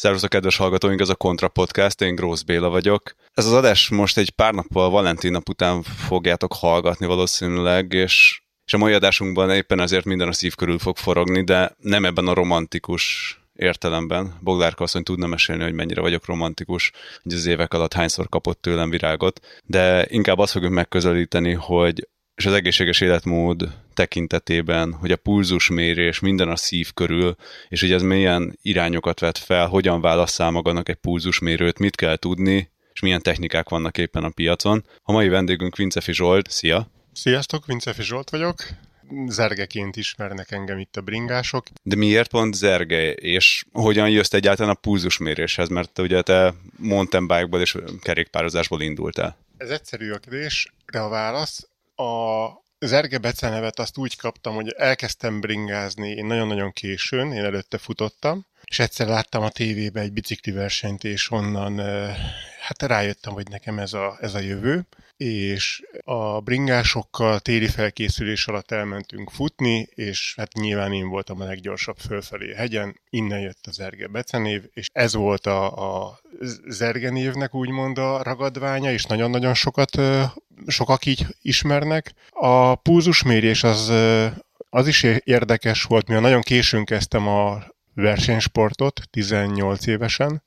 Szervusz a kedves hallgatóink, ez a Kontra Podcast, én Grósz Béla vagyok. Ez az adás most egy pár nappal Valentin nap után fogjátok hallgatni valószínűleg, és, és a mai adásunkban éppen ezért minden a szív körül fog forogni, de nem ebben a romantikus értelemben. Boglárka asszony tudna mesélni, hogy mennyire vagyok romantikus, hogy az évek alatt hányszor kapott tőlem virágot, de inkább azt fogjuk megközelíteni, hogy és az egészséges életmód tekintetében, hogy a pulzusmérés minden a szív körül, és hogy ez milyen irányokat vet fel, hogyan válasszál magának egy pulzusmérőt, mit kell tudni, és milyen technikák vannak éppen a piacon. A mai vendégünk Vincefi Zsolt, szia! Sziasztok, Vincefi Zsolt vagyok. Zergeként ismernek engem itt a bringások. De miért pont Zerge, és hogyan jössz egyáltalán a pulzusméréshez? Mert ugye te mountain bike és kerékpározásból indultál. Ez egyszerű a kérdésre a válasz a Zerge becenevet azt úgy kaptam, hogy elkezdtem bringázni, én nagyon-nagyon későn, én előtte futottam, és egyszer láttam a tévébe egy bicikli versenyt, és onnan hát rájöttem, hogy nekem ez a, ez a jövő, és a bringásokkal téli felkészülés alatt elmentünk futni, és hát nyilván én voltam a leggyorsabb fölfelé a hegyen, innen jött a Zerge becenév, és ez volt a, a Zerge névnek úgymond a ragadványa, és nagyon-nagyon sokat, sokak így ismernek. A púzusmérés az, az is érdekes volt, mivel nagyon későn kezdtem a versenysportot, 18 évesen,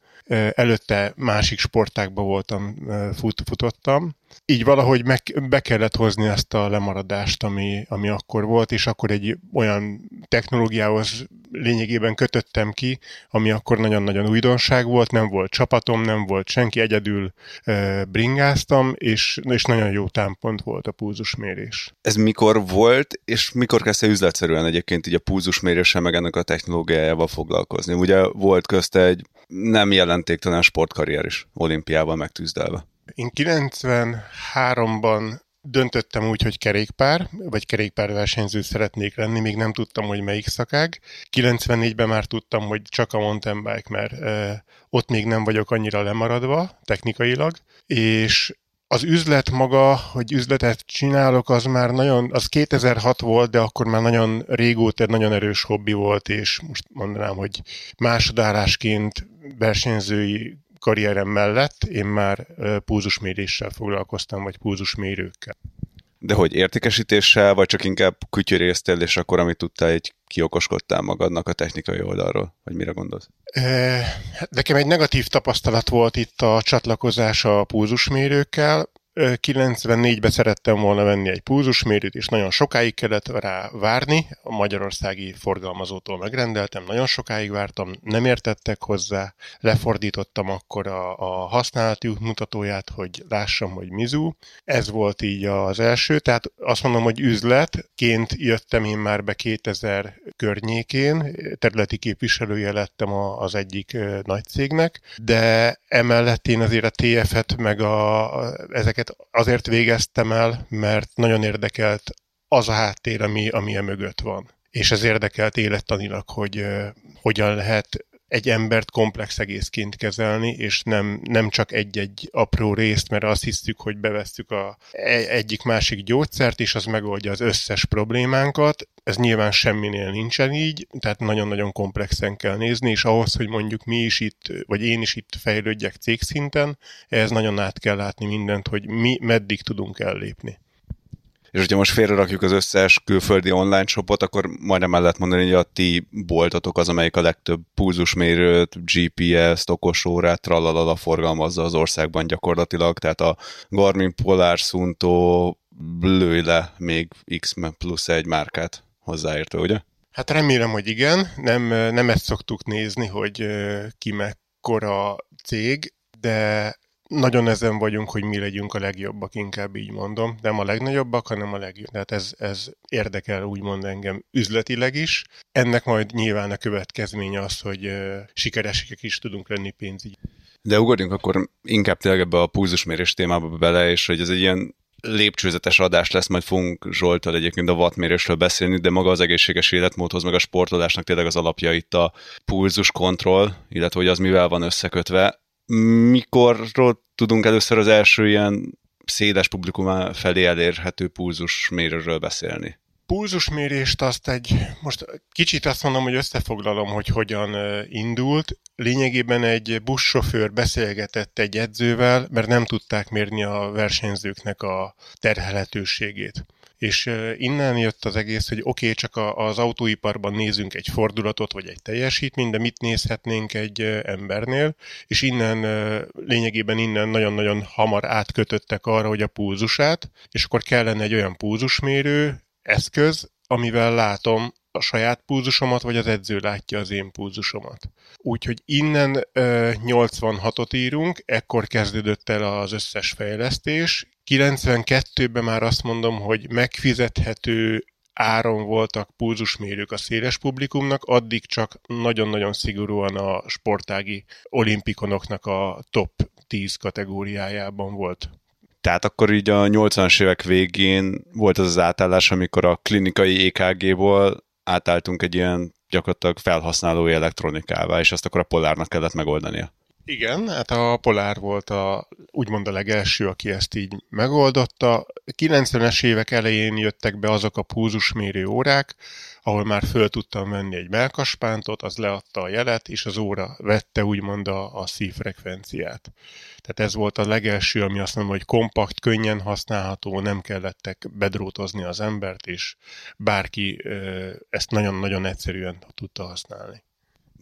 előtte másik sportákban voltam, fut, futottam, így valahogy meg, be kellett hozni ezt a lemaradást, ami, ami akkor volt, és akkor egy olyan technológiához lényegében kötöttem ki, ami akkor nagyon-nagyon újdonság volt, nem volt csapatom, nem volt senki, egyedül e, bringáztam, és, és nagyon jó támpont volt a púzusmérés. Ez mikor volt, és mikor kezdte üzletszerűen egyébként így a púzusméréssel meg ennek a technológiájával foglalkozni? Ugye volt közte egy nem jelentéktelen sportkarrier is, olimpiával megtűzdelve. Én 93-ban döntöttem úgy, hogy kerékpár, vagy kerékpárversenyző szeretnék lenni, még nem tudtam, hogy melyik szakág. 94-ben már tudtam, hogy csak a mountain bike, mert e, ott még nem vagyok annyira lemaradva technikailag, és az üzlet maga, hogy üzletet csinálok, az már nagyon, az 2006 volt, de akkor már nagyon régóta egy nagyon erős hobbi volt, és most mondanám, hogy másodállásként versenyzői karrierem mellett én már púzusméréssel foglalkoztam, vagy púzusmérőkkel. De hogy értékesítéssel, vagy csak inkább kütyörésztél, és akkor, amit tudtál, egy kiokoskodtál magadnak a technikai oldalról? Vagy mire gondolsz? Nekem egy negatív tapasztalat volt itt a csatlakozás a púzusmérőkkel. 94-ben szerettem volna venni egy púzusmérőt, és nagyon sokáig kellett rá várni. A magyarországi forgalmazótól megrendeltem, nagyon sokáig vártam, nem értettek hozzá. Lefordítottam akkor a, a használati mutatóját, hogy lássam, hogy mizu. Ez volt így az első, tehát azt mondom, hogy üzletként jöttem én már be 2000 környékén, területi képviselője lettem az egyik nagy cégnek, de emellett én azért a TF-et meg a, ezeket ezeket azért végeztem el, mert nagyon érdekelt az a háttér, ami, ami e mögött van. És ez érdekelt élettanilag, hogy uh, hogyan lehet egy embert komplex egészként kezelni, és nem, nem csak egy-egy apró részt, mert azt hiszük, hogy bevesszük a e, egyik-másik gyógyszert, és az megoldja az összes problémánkat. Ez nyilván semminél nincsen így, tehát nagyon-nagyon komplexen kell nézni, és ahhoz, hogy mondjuk mi is itt, vagy én is itt fejlődjek cégszinten, ehhez nagyon át kell látni mindent, hogy mi meddig tudunk ellépni. És hogyha most félrerakjuk az összes külföldi online shopot, akkor majdnem el lehet mondani, hogy a ti boltotok az, amelyik a legtöbb pulzusmérőt, GPS-t, okosórát, tralalala forgalmazza az országban gyakorlatilag, tehát a Garmin Polar Sunto lőj le még X plusz egy márkát hozzáértő, ugye? Hát remélem, hogy igen. Nem, nem ezt szoktuk nézni, hogy ki mekkora cég, de nagyon ezen vagyunk, hogy mi legyünk a legjobbak, inkább így mondom. Nem a legnagyobbak, hanem a legjobb. Tehát ez, ez érdekel úgymond engem üzletileg is. Ennek majd nyilván a következménye az, hogy sikeresek is tudunk lenni pénzügyi. De ugorjunk akkor inkább tényleg ebbe a pulzusmérés témába bele, és hogy ez egy ilyen lépcsőzetes adás lesz, majd fogunk Zsoltal egyébként a wattmérésről beszélni, de maga az egészséges életmódhoz, meg a sportolásnak tényleg az alapja itt a pulzus kontroll, illetve hogy az mivel van összekötve mikorról tudunk először az első ilyen széles publikum felé elérhető pulzus mérőről beszélni? pulzusmérést azt egy, most kicsit azt mondom, hogy összefoglalom, hogy hogyan indult. Lényegében egy buszsofőr beszélgetett egy edzővel, mert nem tudták mérni a versenyzőknek a terhelhetőségét és innen jött az egész, hogy oké, okay, csak az autóiparban nézünk egy fordulatot, vagy egy teljesítményt, de mit nézhetnénk egy embernél, és innen, lényegében innen nagyon-nagyon hamar átkötöttek arra, hogy a pulzusát, és akkor kellene egy olyan pulzusmérő eszköz, amivel látom a saját pulzusomat, vagy az edző látja az én pulzusomat. Úgyhogy innen 86-ot írunk, ekkor kezdődött el az összes fejlesztés, 92-ben már azt mondom, hogy megfizethető áron voltak pulzusmérők a széles publikumnak, addig csak nagyon-nagyon szigorúan a sportági olimpikonoknak a top 10 kategóriájában volt. Tehát akkor így a 80-as évek végén volt az az átállás, amikor a klinikai EKG-ból átálltunk egy ilyen gyakorlatilag felhasználói elektronikává, és azt akkor a polárnak kellett megoldania. Igen, hát a Polár volt a, úgymond a legelső, aki ezt így megoldotta. 90-es évek elején jöttek be azok a púzusmérő órák, ahol már föl tudtam venni egy melkaspántot, az leadta a jelet, és az óra vette úgymond a, a szívfrekvenciát. Tehát ez volt a legelső, ami azt mondom, hogy kompakt, könnyen használható, nem kellettek bedrótozni az embert, és bárki ezt nagyon-nagyon egyszerűen tudta használni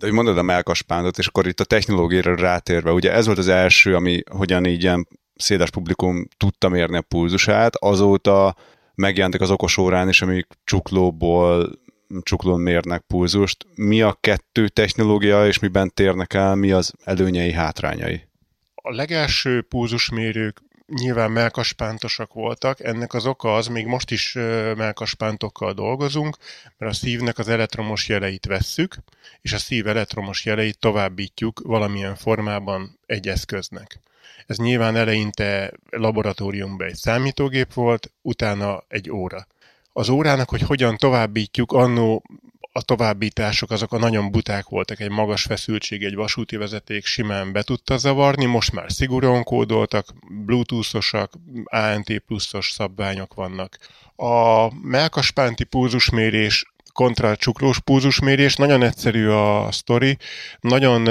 hogy mondod a melkaspántot, és akkor itt a technológiára rátérve, ugye ez volt az első, ami hogyan így ilyen széles publikum tudta mérni a pulzusát, azóta megjelentek az okos órán is, amik csuklóból csuklón mérnek pulzust. Mi a kettő technológia, és miben térnek el, mi az előnyei, hátrányai? A legelső pulzusmérők nyilván melkaspántosak voltak. Ennek az oka az, még most is melkaspántokkal dolgozunk, mert a szívnek az elektromos jeleit vesszük, és a szív elektromos jeleit továbbítjuk valamilyen formában egy eszköznek. Ez nyilván eleinte laboratóriumban egy számítógép volt, utána egy óra. Az órának, hogy hogyan továbbítjuk, annó a továbbítások azok a nagyon buták voltak, egy magas feszültség, egy vasúti vezeték simán be tudta zavarni, most már szigorúan kódoltak, bluetooth-osak, ANT pluszos szabványok vannak. A melkaspánti pulzusmérés kontra csuklós pulzusmérés, nagyon egyszerű a sztori, nagyon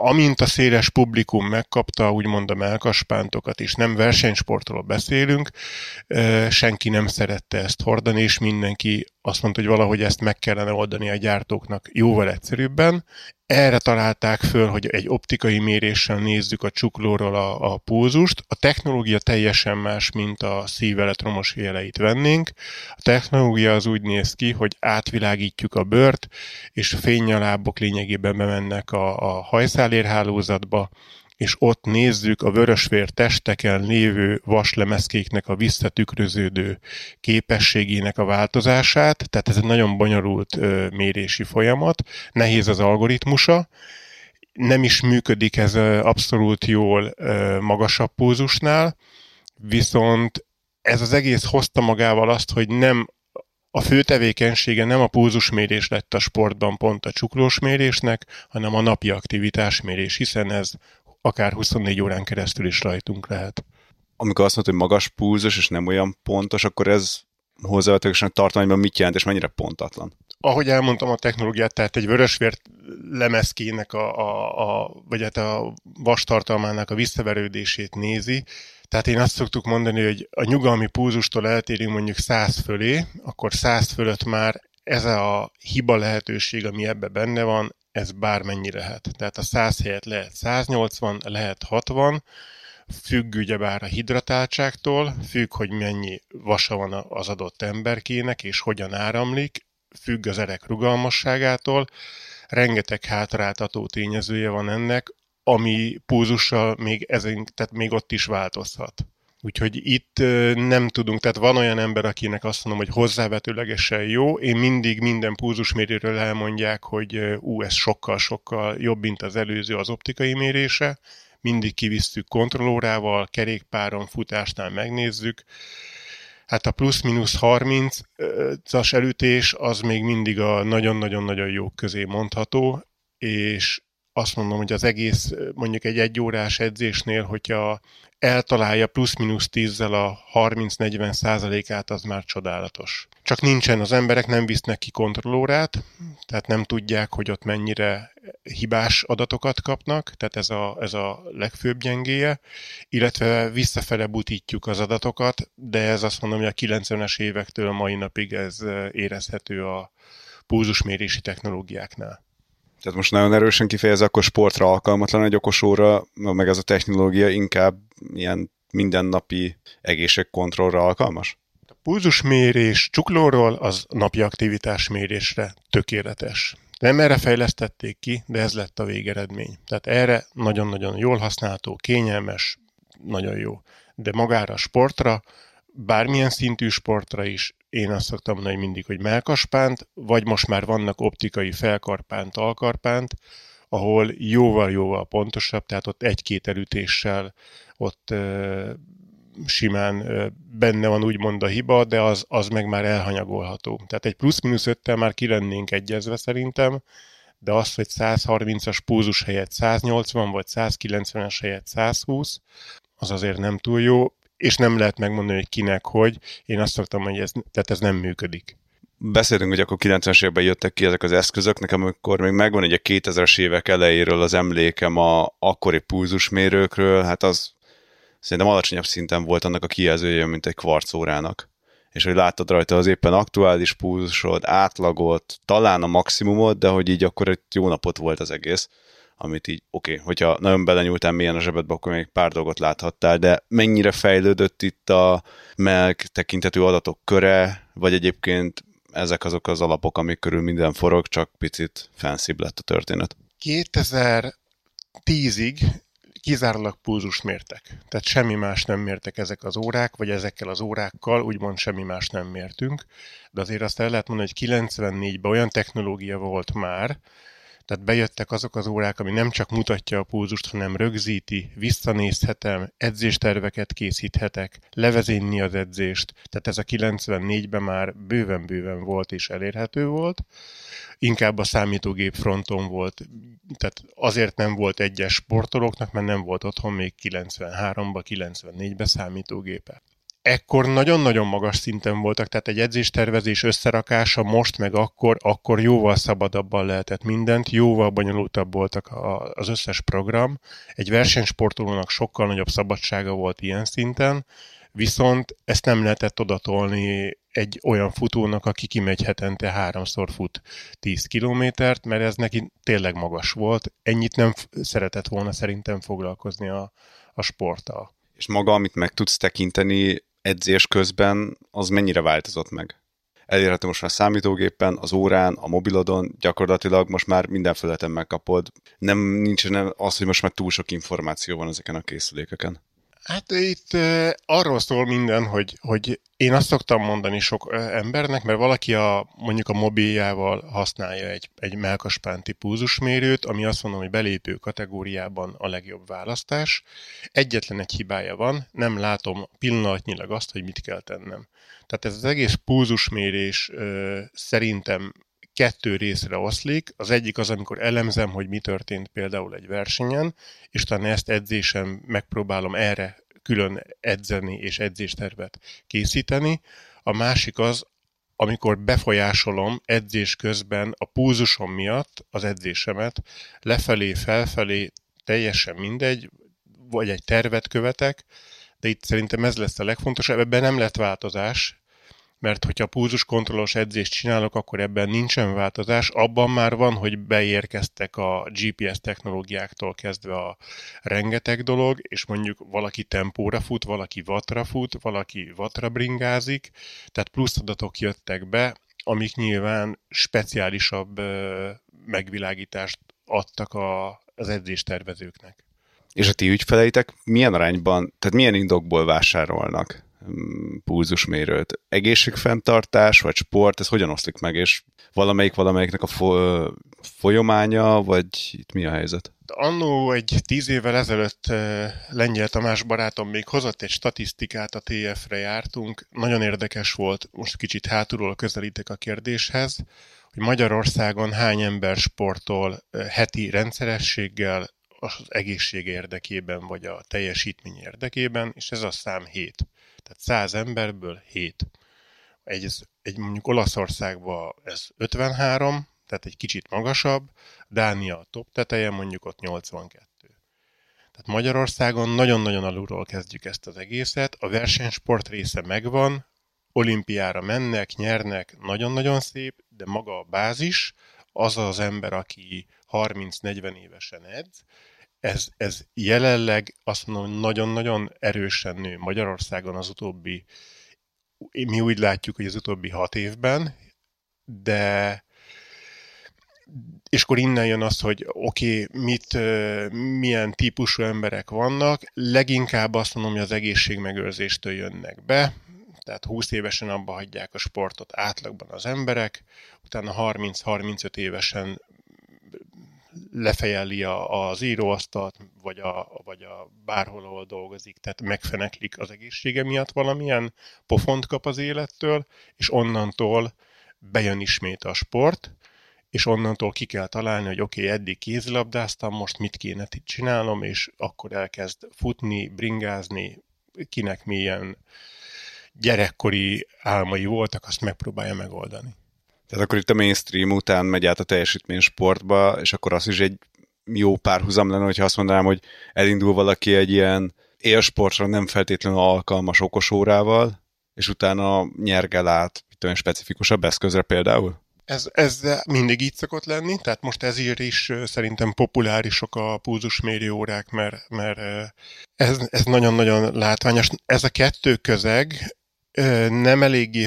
amint a széles publikum megkapta úgymond a melkaspántokat, és nem versenysportról beszélünk, senki nem szerette ezt hordani, és mindenki azt mondta, hogy valahogy ezt meg kellene oldani a gyártóknak jóval egyszerűbben. Erre találták föl, hogy egy optikai méréssel nézzük a csuklóról a, a pulzust. A technológia teljesen más, mint a szív elektromos jeleit vennénk. A technológia az úgy néz ki, hogy átvilágítjuk a bőrt, és fénynyalábok lényegében bemennek a, a hajszálérhálózatba, és ott nézzük a vörösvér testeken lévő vaslemezkéknek a visszatükröződő képességének a változását, tehát ez egy nagyon bonyolult ö, mérési folyamat, nehéz az algoritmusa, nem is működik ez abszolút jól ö, magasabb pulzusnál, viszont ez az egész hozta magával azt, hogy nem a fő tevékenysége nem a pulzusmérés lett a sportban pont a csuklósmérésnek, hanem a napi aktivitásmérés, hiszen ez akár 24 órán keresztül is rajtunk lehet. Amikor azt mondod, hogy magas pulzus és nem olyan pontos, akkor ez hozzávetősen tartományban mit jelent, és mennyire pontatlan? Ahogy elmondtam a technológiát, tehát egy vörösvért lemezkének a, a, a, vagy hát a vastartalmának a visszaverődését nézi, tehát én azt szoktuk mondani, hogy a nyugalmi pulzustól eltérünk mondjuk 100 fölé, akkor 100 fölött már ez a hiba lehetőség, ami ebbe benne van, ez bármennyi lehet. Tehát a 100 helyett lehet 180, lehet 60, függ ugyebár a hidratáltságtól, függ, hogy mennyi vasa van az adott emberkének, és hogyan áramlik, függ az erek rugalmasságától, rengeteg hátráltató tényezője van ennek, ami púzussal még, ezen, tehát még ott is változhat. Úgyhogy itt nem tudunk, tehát van olyan ember, akinek azt mondom, hogy hozzávetőlegesen jó. Én mindig minden púzusmérőről elmondják, hogy ú, ez sokkal-sokkal jobb, mint az előző az optikai mérése. Mindig kivisszük kontrollórával, kerékpáron, futásnál megnézzük. Hát a plusz-minusz 30-as elütés az még mindig a nagyon-nagyon-nagyon jó közé mondható, és azt mondom, hogy az egész mondjuk egy egyórás edzésnél, hogyha eltalálja plusz-minusz tízzel a 30-40 százalékát, az már csodálatos. Csak nincsen, az emberek nem visznek ki kontrollórát, tehát nem tudják, hogy ott mennyire hibás adatokat kapnak, tehát ez a, ez a legfőbb gyengéje, illetve visszafele butítjuk az adatokat, de ez azt mondom, hogy a 90-es évektől a mai napig ez érezhető a pulzusmérési technológiáknál. Tehát most nagyon erősen kifejez, akkor sportra alkalmatlan egy okos óra, meg ez a technológia inkább ilyen mindennapi egészségkontrollra alkalmas? A pulzusmérés csuklóról az napi aktivitás mérésre tökéletes. Nem erre fejlesztették ki, de ez lett a végeredmény. Tehát erre nagyon-nagyon jól használható, kényelmes, nagyon jó. De magára a sportra, bármilyen szintű sportra is, én azt szoktam mondani mindig, hogy melkaspánt, vagy most már vannak optikai felkarpánt, alkarpánt, ahol jóval-jóval pontosabb, tehát ott egy-két elütéssel ott ö, simán ö, benne van úgymond a hiba, de az, az meg már elhanyagolható. Tehát egy plusz-minusz öttel már ki lennénk egyezve szerintem, de az, hogy 130-as púzus helyett 180, vagy 190-es helyett 120, az azért nem túl jó, és nem lehet megmondani, hogy kinek hogy. Én azt szoktam, hogy ez, tehát ez nem működik beszélünk, hogy akkor 90-es években jöttek ki ezek az eszközök, nekem akkor még megvan egy a 2000-es évek elejéről az emlékem a akkori pulzusmérőkről, hát az szerintem alacsonyabb szinten volt annak a kijelzője, mint egy kvarcórának. És hogy láttad rajta az éppen aktuális pulzusod, átlagot, talán a maximumot, de hogy így akkor egy jó napot volt az egész amit így, oké, okay, hogyha nagyon belenyúltál milyen a zsebedbe, akkor még pár dolgot láthattál, de mennyire fejlődött itt a melk tekintető adatok köre, vagy egyébként ezek azok az alapok, amik körül minden forog, csak picit fenszibb lett a történet. 2010-ig kizárólag pulzust mértek. Tehát semmi más nem mértek ezek az órák, vagy ezekkel az órákkal, úgymond semmi más nem mértünk. De azért azt el lehet mondani, hogy 94-ben olyan technológia volt már, tehát bejöttek azok az órák, ami nem csak mutatja a pulzust, hanem rögzíti, visszanézhetem, edzésterveket készíthetek, levezényni az edzést. Tehát ez a 94-ben már bőven-bőven volt és elérhető volt. Inkább a számítógép fronton volt, tehát azért nem volt egyes sportolóknak, mert nem volt otthon még 93-ba, 94-ben számítógépe ekkor nagyon-nagyon magas szinten voltak, tehát egy edzéstervezés összerakása most meg akkor, akkor jóval szabadabban lehetett mindent, jóval bonyolultabb voltak az összes program. Egy versenysportolónak sokkal nagyobb szabadsága volt ilyen szinten, viszont ezt nem lehetett odatolni egy olyan futónak, aki kimegy hetente háromszor fut 10 kilométert, mert ez neki tényleg magas volt. Ennyit nem szeretett volna szerintem foglalkozni a, a sporttal. És maga, amit meg tudsz tekinteni, edzés közben az mennyire változott meg? Elérhető most már számítógépen, az órán, a mobilodon, gyakorlatilag most már minden felületen megkapod. Nem nincs nem az, hogy most már túl sok információ van ezeken a készülékeken. Hát itt arról szól minden, hogy, hogy én azt szoktam mondani sok embernek, mert valaki a, mondjuk a mobiljával használja egy, egy melkaspánti púzusmérőt, ami azt mondom, hogy belépő kategóriában a legjobb választás. Egyetlen egy hibája van, nem látom pillanatnyilag azt, hogy mit kell tennem. Tehát ez az egész púzusmérés szerintem kettő részre oszlik. Az egyik az, amikor elemzem, hogy mi történt például egy versenyen, és utána ezt edzésem megpróbálom erre külön edzeni és edzéstervet készíteni. A másik az, amikor befolyásolom edzés közben a púzusom miatt az edzésemet, lefelé, felfelé, teljesen mindegy, vagy egy tervet követek, de itt szerintem ez lesz a legfontosabb, ebben nem lett változás, mert hogyha pulzuskontrollos edzést csinálok, akkor ebben nincsen változás. Abban már van, hogy beérkeztek a GPS technológiáktól kezdve a rengeteg dolog, és mondjuk valaki tempóra fut, valaki wattra fut, valaki wattra bringázik, tehát plusz adatok jöttek be, amik nyilván speciálisabb megvilágítást adtak a, az edzéstervezőknek. És a ti ügyfeleitek milyen arányban, tehát milyen indokból vásárolnak? Pulzusmérőt. Egészségfenntartás, vagy sport, ez hogyan oszlik meg, és valamelyik valamelyiknek a fo- folyamánya, vagy itt mi a helyzet? Annó egy tíz évvel ezelőtt Lengyel Tamás barátom még hozott egy statisztikát, a TF-re jártunk. Nagyon érdekes volt, most kicsit hátulról közelítek a kérdéshez, hogy Magyarországon hány ember sportol heti rendszerességgel az egészség érdekében, vagy a teljesítmény érdekében, és ez a szám 7. Tehát 100 emberből 7. Egy, egy mondjuk Olaszországban ez 53, tehát egy kicsit magasabb, Dánia a top teteje, mondjuk ott 82. Tehát Magyarországon nagyon-nagyon alulról kezdjük ezt az egészet, a versenysport része megvan, olimpiára mennek, nyernek, nagyon-nagyon szép, de maga a bázis, az az ember, aki 30-40 évesen edz, ez, ez jelenleg azt mondom, hogy nagyon-nagyon erősen nő Magyarországon az utóbbi, mi úgy látjuk, hogy az utóbbi hat évben, de és akkor innen jön az, hogy oké, okay, mit, milyen típusú emberek vannak, leginkább azt mondom, hogy az egészségmegőrzéstől jönnek be, tehát 20 évesen abba hagyják a sportot átlagban az emberek, utána 30-35 évesen lefejeli a, az íróasztalt, vagy a, vagy a bárhol, ahol dolgozik, tehát megfeneklik az egészsége miatt valamilyen pofont kap az élettől, és onnantól bejön ismét a sport, és onnantól ki kell találni, hogy oké, okay, eddig kézilabdáztam, most mit kéne csinálnom, és akkor elkezd futni, bringázni, kinek milyen gyerekkori álmai voltak, azt megpróbálja megoldani. Tehát akkor itt a mainstream után megy át a teljesítmény sportba, és akkor az is egy jó párhuzam lenne, hogyha azt mondanám, hogy elindul valaki egy ilyen élsportra nem feltétlenül alkalmas okos órával, és utána nyergel át, mit olyan specifikusabb eszközre például? Ez, ez mindig így szokott lenni, tehát most ezért is szerintem populárisok a pulzusmérő órák, mert, mert ez, ez nagyon-nagyon látványos. Ez a kettő közeg, nem eléggé,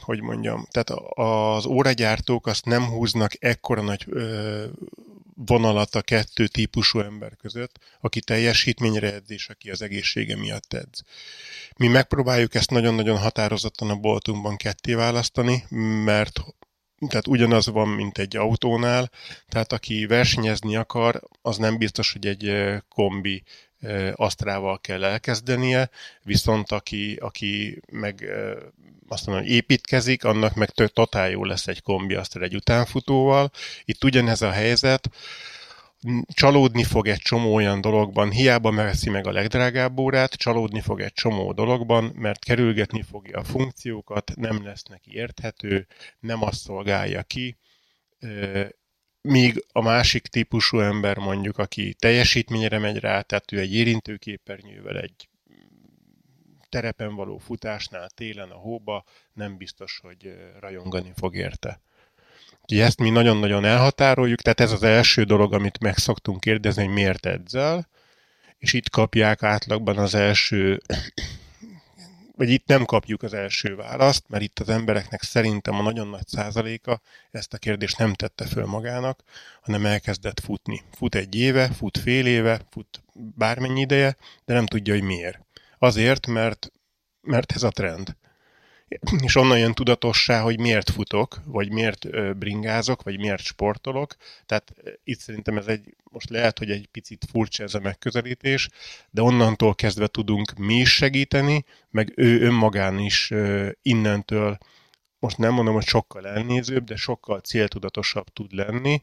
hogy mondjam, tehát az óragyártók azt nem húznak ekkora nagy vonalat a kettő típusú ember között, aki teljesítményre edz, és aki az egészsége miatt edz. Mi megpróbáljuk ezt nagyon-nagyon határozottan a boltunkban ketté választani, mert tehát ugyanaz van, mint egy autónál, tehát aki versenyezni akar, az nem biztos, hogy egy kombi asztrával kell elkezdenie, viszont aki, aki meg azt mondom, hogy építkezik, annak meg totál jó lesz egy kombi asztra egy utánfutóval. Itt ugyanez a helyzet, csalódni fog egy csomó olyan dologban, hiába megveszi meg a legdrágább órát, csalódni fog egy csomó dologban, mert kerülgetni fogja a funkciókat, nem lesz neki érthető, nem azt szolgálja ki, míg a másik típusú ember mondjuk, aki teljesítményre megy rá, tehát ő egy érintőképernyővel, egy terepen való futásnál télen a hóba nem biztos, hogy rajongani fog érte. Úgyhogy ezt mi nagyon-nagyon elhatároljuk, tehát ez az első dolog, amit meg szoktunk kérdezni, hogy miért edzel, és itt kapják átlagban az első vagy itt nem kapjuk az első választ, mert itt az embereknek szerintem a nagyon nagy százaléka ezt a kérdést nem tette föl magának, hanem elkezdett futni. Fut egy éve, fut fél éve, fut bármennyi ideje, de nem tudja, hogy miért. Azért, mert, mert ez a trend és onnan jön tudatossá, hogy miért futok, vagy miért bringázok, vagy miért sportolok. Tehát itt szerintem ez egy, most lehet, hogy egy picit furcsa ez a megközelítés, de onnantól kezdve tudunk mi is segíteni, meg ő önmagán is innentől, most nem mondom, hogy sokkal elnézőbb, de sokkal céltudatosabb tud lenni,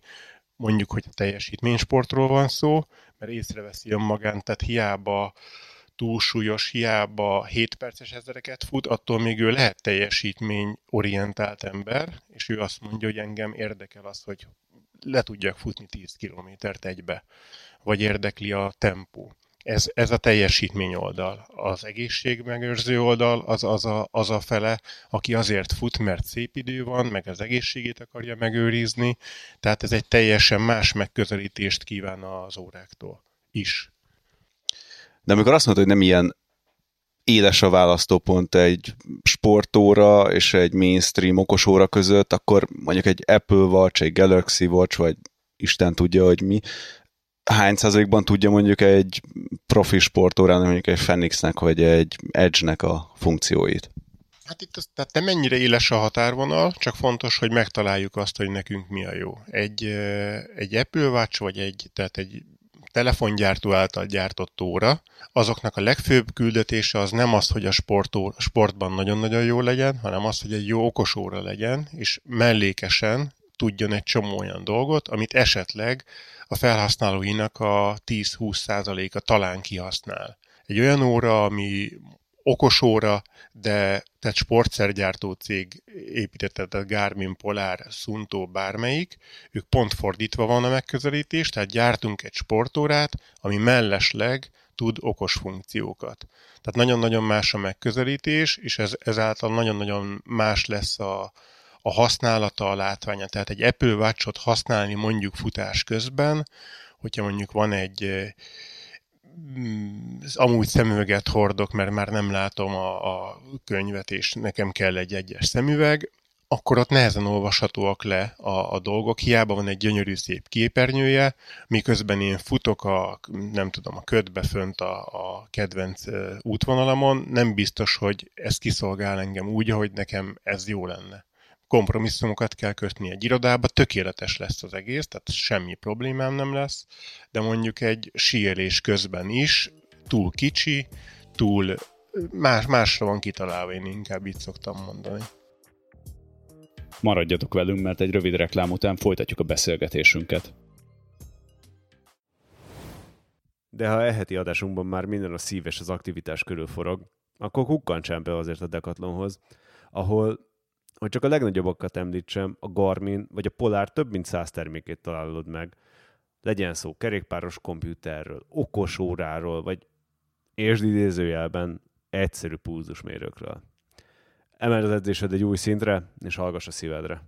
mondjuk, hogy a teljesítménysportról van szó, mert észreveszi önmagán, tehát hiába túlsúlyos, hiába 7 perces ezereket fut, attól még ő lehet teljesítményorientált ember, és ő azt mondja, hogy engem érdekel az, hogy le tudjak futni 10 kilométert egybe, vagy érdekli a tempó. Ez, ez a teljesítmény oldal. Az egészségmegőrző oldal az, az, a, az a fele, aki azért fut, mert szép idő van, meg az egészségét akarja megőrizni, tehát ez egy teljesen más megközelítést kíván az óráktól is. De amikor azt mondod, hogy nem ilyen éles a választópont egy sportóra és egy mainstream okosóra között, akkor mondjuk egy Apple Watch, egy Galaxy Watch, vagy Isten tudja, hogy mi, hány százalékban tudja mondjuk egy profi sportórán, mondjuk egy Fenixnek, vagy egy Edge-nek a funkcióit? Hát itt az, tehát nem mennyire éles a határvonal, csak fontos, hogy megtaláljuk azt, hogy nekünk mi a jó. Egy, egy Apple Watch, vagy egy, tehát egy telefongyártó által gyártott óra, azoknak a legfőbb küldetése az nem az, hogy a sportó, sportban nagyon-nagyon jó legyen, hanem az, hogy egy jó okos óra legyen, és mellékesen tudjon egy csomó olyan dolgot, amit esetleg a felhasználóinak a 10-20%-a talán kihasznál. Egy olyan óra, ami okos óra, de tehát sportszergyártó cég építette, tehát Garmin, Polar, Sunto, bármelyik, ők pont fordítva van a megközelítés, tehát gyártunk egy sportórát, ami mellesleg tud okos funkciókat. Tehát nagyon-nagyon más a megközelítés, és ez, ezáltal nagyon-nagyon más lesz a, a használata, a látványa. Tehát egy Apple Watch-ot használni mondjuk futás közben, hogyha mondjuk van egy amúgy szemüveget hordok, mert már nem látom a, a könyvet, és nekem kell egy egyes szemüveg, akkor ott nehezen olvashatóak le a, a dolgok. Hiába van egy gyönyörű szép képernyője, miközben én futok a, nem tudom, a ködbe fönt a, a kedvenc útvonalamon, nem biztos, hogy ez kiszolgál engem úgy, hogy nekem ez jó lenne. Kompromisszumokat kell kötni egy irodába, tökéletes lesz az egész, tehát semmi problémám nem lesz, de mondjuk egy síelés közben is túl kicsi, túl más, másra van kitalálva, én inkább így szoktam mondani. Maradjatok velünk, mert egy rövid reklám után folytatjuk a beszélgetésünket. De ha eheti adásunkban már minden a szív és az aktivitás körül forog, akkor kukkantsám be azért a Decathlonhoz, ahol, hogy csak a legnagyobbakat említsem, a Garmin vagy a Polar több mint száz termékét találod meg. Legyen szó kerékpáros komputerről, okos óráról, vagy és idézőjelben egyszerű pulzusmérőkről. Emeld az edzésed egy új szintre, és hallgass a szívedre.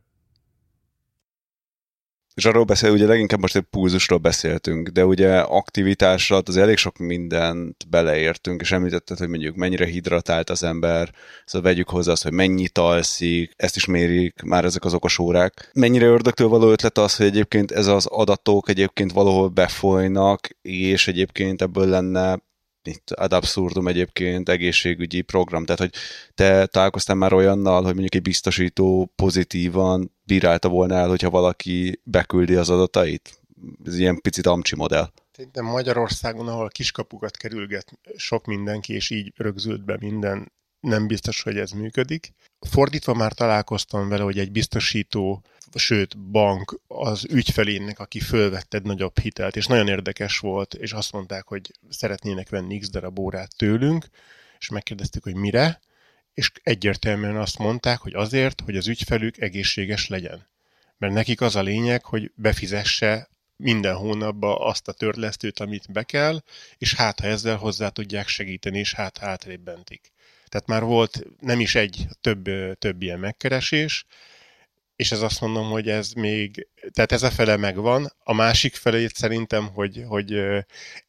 És arról beszél, ugye leginkább most egy pulzusról beszéltünk, de ugye aktivitásra az elég sok mindent beleértünk, és említetted, hogy mondjuk mennyire hidratált az ember, szóval vegyük hozzá azt, hogy mennyit alszik, ezt is mérik már ezek az okos órák. Mennyire ördögtől való ötlet az, hogy egyébként ez az adatok egyébként valahol befolynak, és egyébként ebből lenne itt ad abszurdum egyébként egészségügyi program, tehát hogy te találkoztál már olyannal, hogy mondjuk egy biztosító pozitívan bírálta volna el, hogyha valaki beküldi az adatait? Ez ilyen picit amcsi modell. Szerintem Magyarországon, ahol kiskapukat kerülget sok mindenki, és így rögzült be minden, nem biztos, hogy ez működik. Fordítva már találkoztam vele, hogy egy biztosító sőt bank az ügyfelének, aki fölvette egy nagyobb hitelt, és nagyon érdekes volt, és azt mondták, hogy szeretnének venni x darab órát tőlünk, és megkérdeztük, hogy mire, és egyértelműen azt mondták, hogy azért, hogy az ügyfelük egészséges legyen. Mert nekik az a lényeg, hogy befizesse minden hónapban azt a törlesztőt, amit be kell, és hát ha ezzel hozzá tudják segíteni, és hát hátrébb. Tehát már volt nem is egy, több, több ilyen megkeresés, és ez azt mondom, hogy ez még, tehát ez a fele megvan, a másik felét szerintem, hogy, hogy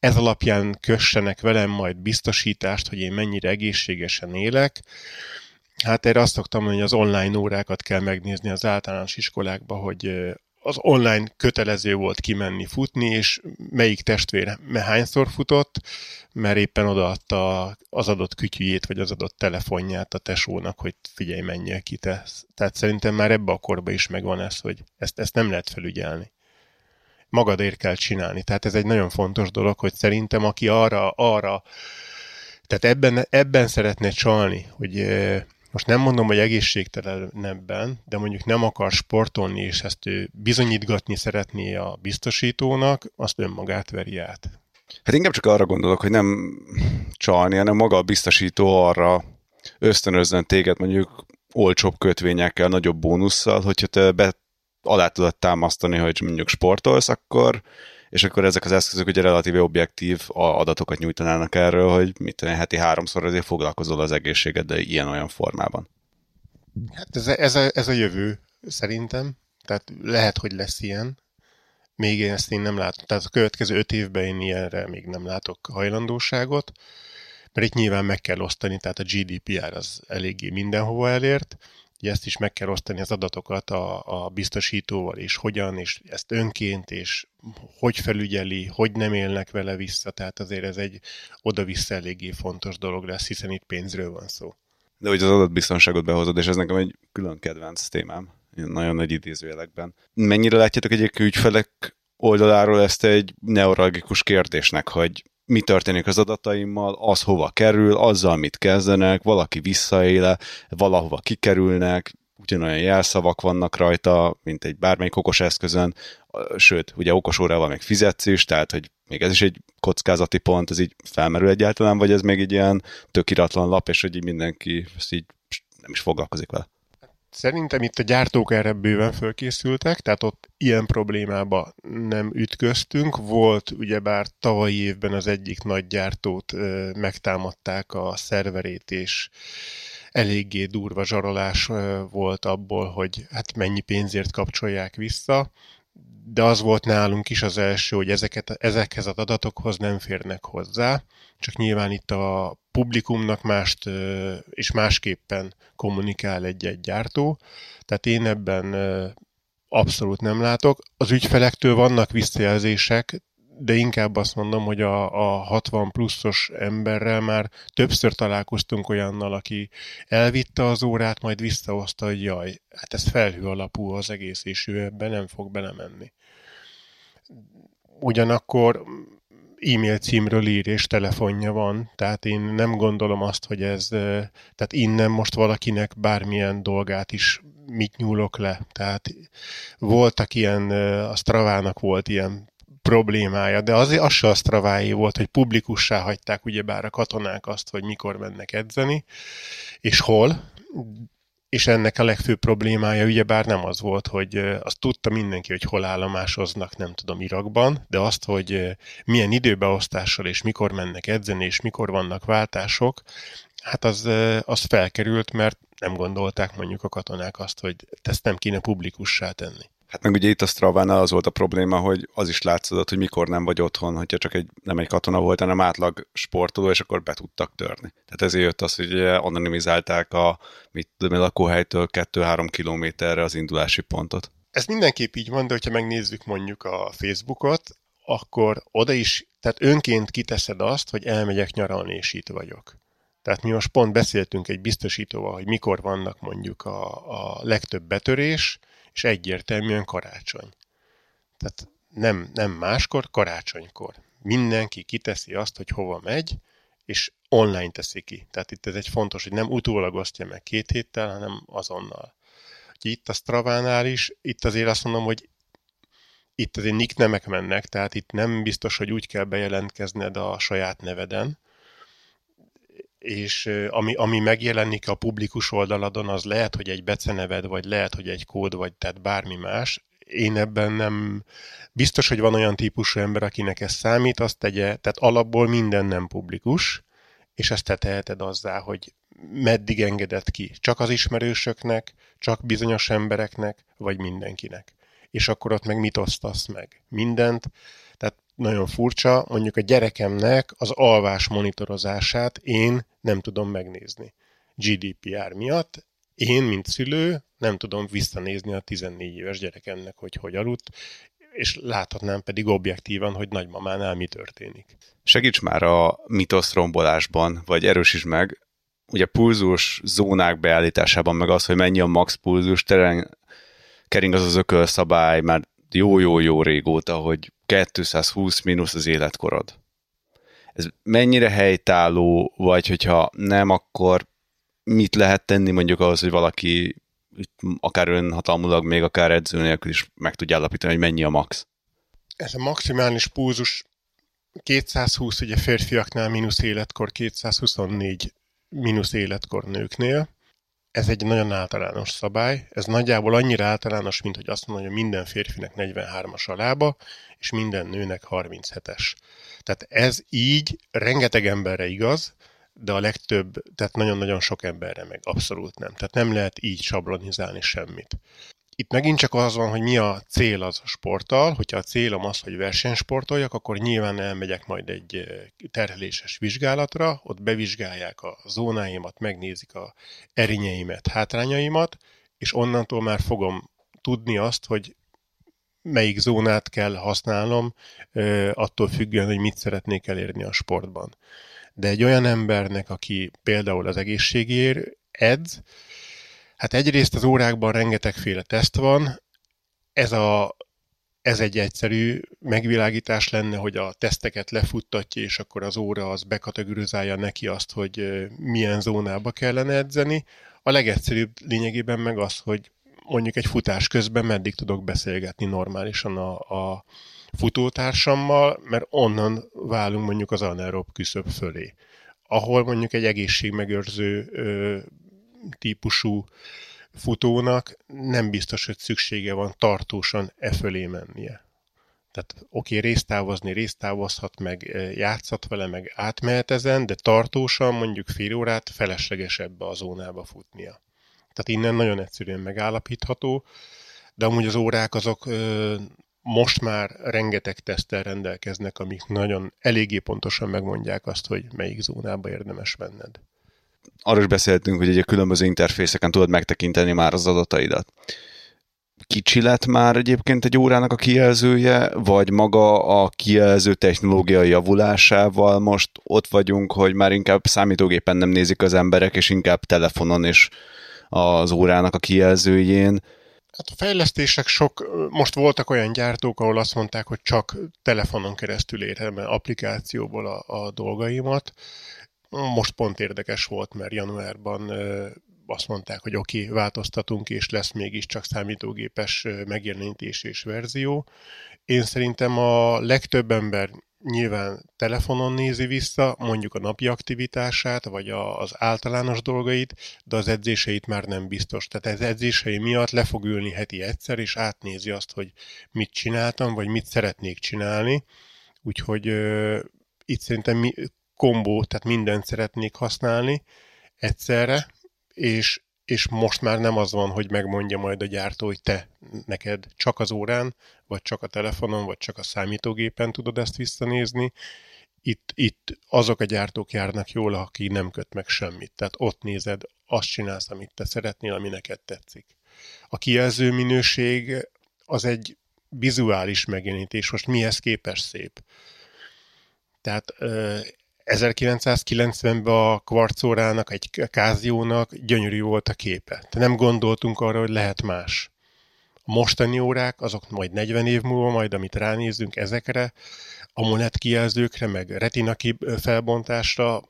ez alapján kössenek velem majd biztosítást, hogy én mennyire egészségesen élek, Hát erre azt szoktam mondani, hogy az online órákat kell megnézni az általános iskolákba, hogy az online kötelező volt kimenni futni, és melyik testvér hányszor futott, mert éppen odaadta az adott kütyüjét, vagy az adott telefonját a tesónak, hogy figyelj, menjél ki te. Tehát szerintem már ebbe a korba is megvan ez, hogy ezt, ezt nem lehet felügyelni. Magadért kell csinálni. Tehát ez egy nagyon fontos dolog, hogy szerintem aki arra, arra tehát ebben, ebben szeretne csalni, hogy most nem mondom, hogy egészségtelenebben, de mondjuk nem akar sportolni, és ezt ő bizonyítgatni szeretné a biztosítónak, azt önmagát veri át. Hát inkább csak arra gondolok, hogy nem csalni, hanem maga a biztosító arra ösztönözzen téged mondjuk olcsóbb kötvényekkel, nagyobb bónusszal, hogyha te be alá tudod támasztani, hogy mondjuk sportolsz, akkor és akkor ezek az eszközök ugye relatíve objektív adatokat nyújtanának erről, hogy mit tudom, heti háromszor azért foglalkozol az egészségeddel ilyen-olyan formában. Hát ez a, ez, a, ez a jövő szerintem, tehát lehet, hogy lesz ilyen, még én ezt én nem látom. Tehát a következő öt évben én ilyenre még nem látok hajlandóságot, mert itt nyilván meg kell osztani, tehát a GDPR az eléggé mindenhova elért, hogy ezt is meg kell osztani az adatokat a, a biztosítóval, és hogyan, és ezt önként, és hogy felügyeli, hogy nem élnek vele vissza, tehát azért ez egy oda-vissza eléggé fontos dolog lesz, hiszen itt pénzről van szó. De hogy az adatbiztonságot behozod, és ez nekem egy külön kedvenc témám, nagyon nagy idézőjelekben. Mennyire látjátok egyébként ügyfelek oldaláról ezt egy neuralgikus kérdésnek, hogy mi történik az adataimmal, az hova kerül, azzal mit kezdenek, valaki visszaéle, valahova kikerülnek, ugyanolyan jelszavak vannak rajta, mint egy bármelyik okos eszközön, sőt, ugye okos órával meg fizetsz is, tehát, hogy még ez is egy kockázati pont, ez így felmerül egyáltalán, vagy ez még egy ilyen tökiratlan lap, és hogy így mindenki ezt így nem is foglalkozik vele. Szerintem itt a gyártók erre bőven fölkészültek, tehát ott ilyen problémába nem ütköztünk. Volt ugyebár tavalyi évben az egyik nagy gyártót megtámadták a szerverét, és eléggé durva zsarolás volt abból, hogy hát mennyi pénzért kapcsolják vissza, de az volt nálunk is az első, hogy ezeket, ezekhez az adatokhoz nem férnek hozzá, csak nyilván itt a publikumnak mást és másképpen kommunikál egy-egy gyártó, tehát én ebben abszolút nem látok. Az ügyfelektől vannak visszajelzések, de inkább azt mondom, hogy a, a 60 pluszos emberrel már többször találkoztunk olyannal, aki elvitte az órát, majd visszahozta, hogy jaj, hát ez felhő alapú az egész, és ő ebben nem fog belemenni. Ugyanakkor e-mail címről ír és telefonja van, tehát én nem gondolom azt, hogy ez, tehát innen most valakinek bármilyen dolgát is mit nyúlok le. Tehát voltak ilyen, a Stravának volt ilyen problémája, de azért az se a Stravái volt, hogy publikussá hagyták ugyebár a katonák azt, hogy mikor mennek edzeni, és hol, és ennek a legfőbb problémája ugyebár nem az volt, hogy azt tudta mindenki, hogy hol állomásoznak, nem tudom, Irakban, de azt, hogy milyen időbeosztással és mikor mennek edzeni, és mikor vannak váltások, hát az, az felkerült, mert nem gondolták mondjuk a katonák azt, hogy ezt nem kéne publikussá tenni. Hát meg ugye itt a Stravánál az volt a probléma, hogy az is látszott, hogy mikor nem vagy otthon, hogyha csak egy, nem egy katona volt, hanem átlag sportoló, és akkor be tudtak törni. Tehát ezért jött az, hogy anonimizálták a, mit tudom, a lakóhelytől 2-3 kilométerre az indulási pontot. Ez mindenképp így van, de hogyha megnézzük mondjuk a Facebookot, akkor oda is, tehát önként kiteszed azt, hogy elmegyek nyaralni, és itt vagyok. Tehát mi most pont beszéltünk egy biztosítóval, hogy mikor vannak mondjuk a, a legtöbb betörés, és egyértelműen karácsony. Tehát nem, nem máskor, karácsonykor. Mindenki kiteszi azt, hogy hova megy, és online teszi ki. Tehát itt ez egy fontos, hogy nem utólag osztja meg két héttel, hanem azonnal. Úgyhogy itt a Stravánál is, itt azért azt mondom, hogy itt azért nicknemek mennek, tehát itt nem biztos, hogy úgy kell bejelentkezned a saját neveden, és ami, ami megjelenik a publikus oldaladon, az lehet, hogy egy beceneved, vagy lehet, hogy egy kód, vagy tehát bármi más. Én ebben nem... Biztos, hogy van olyan típusú ember, akinek ez számít, azt tegye, tehát alapból minden nem publikus, és ezt te teheted azzá, hogy meddig engedett ki. Csak az ismerősöknek, csak bizonyos embereknek, vagy mindenkinek. És akkor ott meg mit osztasz meg? Mindent, nagyon furcsa, mondjuk a gyerekemnek az alvás monitorozását én nem tudom megnézni. GDPR miatt én, mint szülő, nem tudom visszanézni a 14 éves gyerekemnek, hogy hogy aludt, és láthatnám pedig objektívan, hogy nagymamánál mi történik. Segíts már a mitosz rombolásban, vagy erősíts meg, ugye pulzus zónák beállításában, meg az, hogy mennyi a max pulzus, teren kering az az ökölszabály már jó-jó-jó régóta, hogy 220 mínusz az életkorod. Ez mennyire helytálló, vagy hogyha nem, akkor mit lehet tenni mondjuk ahhoz, hogy valaki akár önhatalmulag, még akár edző nélkül is meg tudja állapítani, hogy mennyi a max? Ez a maximális púzus 220 ugye férfiaknál mínusz életkor, 224 mínusz életkor nőknél ez egy nagyon általános szabály. Ez nagyjából annyira általános, mint hogy azt mondom, hogy minden férfinek 43-as a lába, és minden nőnek 37-es. Tehát ez így rengeteg emberre igaz, de a legtöbb, tehát nagyon-nagyon sok emberre meg abszolút nem. Tehát nem lehet így sablonizálni semmit. Itt megint csak az van, hogy mi a cél az a sporttal. Hogyha a célom az, hogy versenysportoljak, akkor nyilván elmegyek majd egy terheléses vizsgálatra, ott bevizsgálják a zónáimat, megnézik a erinyeimet, hátrányaimat, és onnantól már fogom tudni azt, hogy melyik zónát kell használnom, attól függően, hogy mit szeretnék elérni a sportban. De egy olyan embernek, aki például az egészségér edz, Hát egyrészt az órákban rengetegféle teszt van, ez a ez egy egyszerű megvilágítás lenne, hogy a teszteket lefuttatja, és akkor az óra az bekategorizálja neki azt, hogy milyen zónába kellene edzeni. A legegyszerűbb lényegében meg az, hogy mondjuk egy futás közben meddig tudok beszélgetni normálisan a, a futótársammal, mert onnan válunk mondjuk az anaerob küszöb fölé, ahol mondjuk egy egészségmegőrző típusú futónak nem biztos, hogy szüksége van tartósan e fölé mennie. Tehát oké, okay, résztávozni résztávozhat, meg játszhat vele, meg átmehet ezen, de tartósan mondjuk fél órát felesleges ebbe a zónába futnia. Tehát innen nagyon egyszerűen megállapítható, de amúgy az órák azok most már rengeteg tesztel rendelkeznek, amik nagyon eléggé pontosan megmondják azt, hogy melyik zónába érdemes menned. Arról is beszéltünk, hogy egy különböző interfészeken tudod megtekinteni már az adataidat. Kicsi lett már egyébként egy órának a kijelzője, vagy maga a kijelző technológia javulásával most ott vagyunk, hogy már inkább számítógépen nem nézik az emberek, és inkább telefonon és az órának a kijelzőjén. Hát a fejlesztések sok, most voltak olyan gyártók, ahol azt mondták, hogy csak telefonon keresztül érem applikációból a, a dolgaimat. Most pont érdekes volt, mert januárban azt mondták, hogy oké, okay, változtatunk, és lesz mégiscsak számítógépes megjelenítés és verzió. Én szerintem a legtöbb ember nyilván telefonon nézi vissza, mondjuk a napi aktivitását, vagy a, az általános dolgait, de az edzéseit már nem biztos. Tehát az edzései miatt le fog ülni heti egyszer, és átnézi azt, hogy mit csináltam, vagy mit szeretnék csinálni. Úgyhogy uh, itt szerintem mi, kombó, tehát mindent szeretnék használni egyszerre, és és most már nem az van, hogy megmondja majd a gyártó, hogy te neked csak az órán, vagy csak a telefonon, vagy csak a számítógépen tudod ezt visszanézni. Itt, itt azok a gyártók járnak jól, aki nem köt meg semmit. Tehát ott nézed, azt csinálsz, amit te szeretnél, ami neked tetszik. A kijelző minőség az egy vizuális megjelenítés. Most mihez képes szép? Tehát 1990-ben a kvarcórának, egy káziónak gyönyörű volt a képe. De nem gondoltunk arra, hogy lehet más. A mostani órák, azok majd 40 év múlva, majd amit ránézzünk ezekre, a monet kijelzőkre, meg retina felbontásra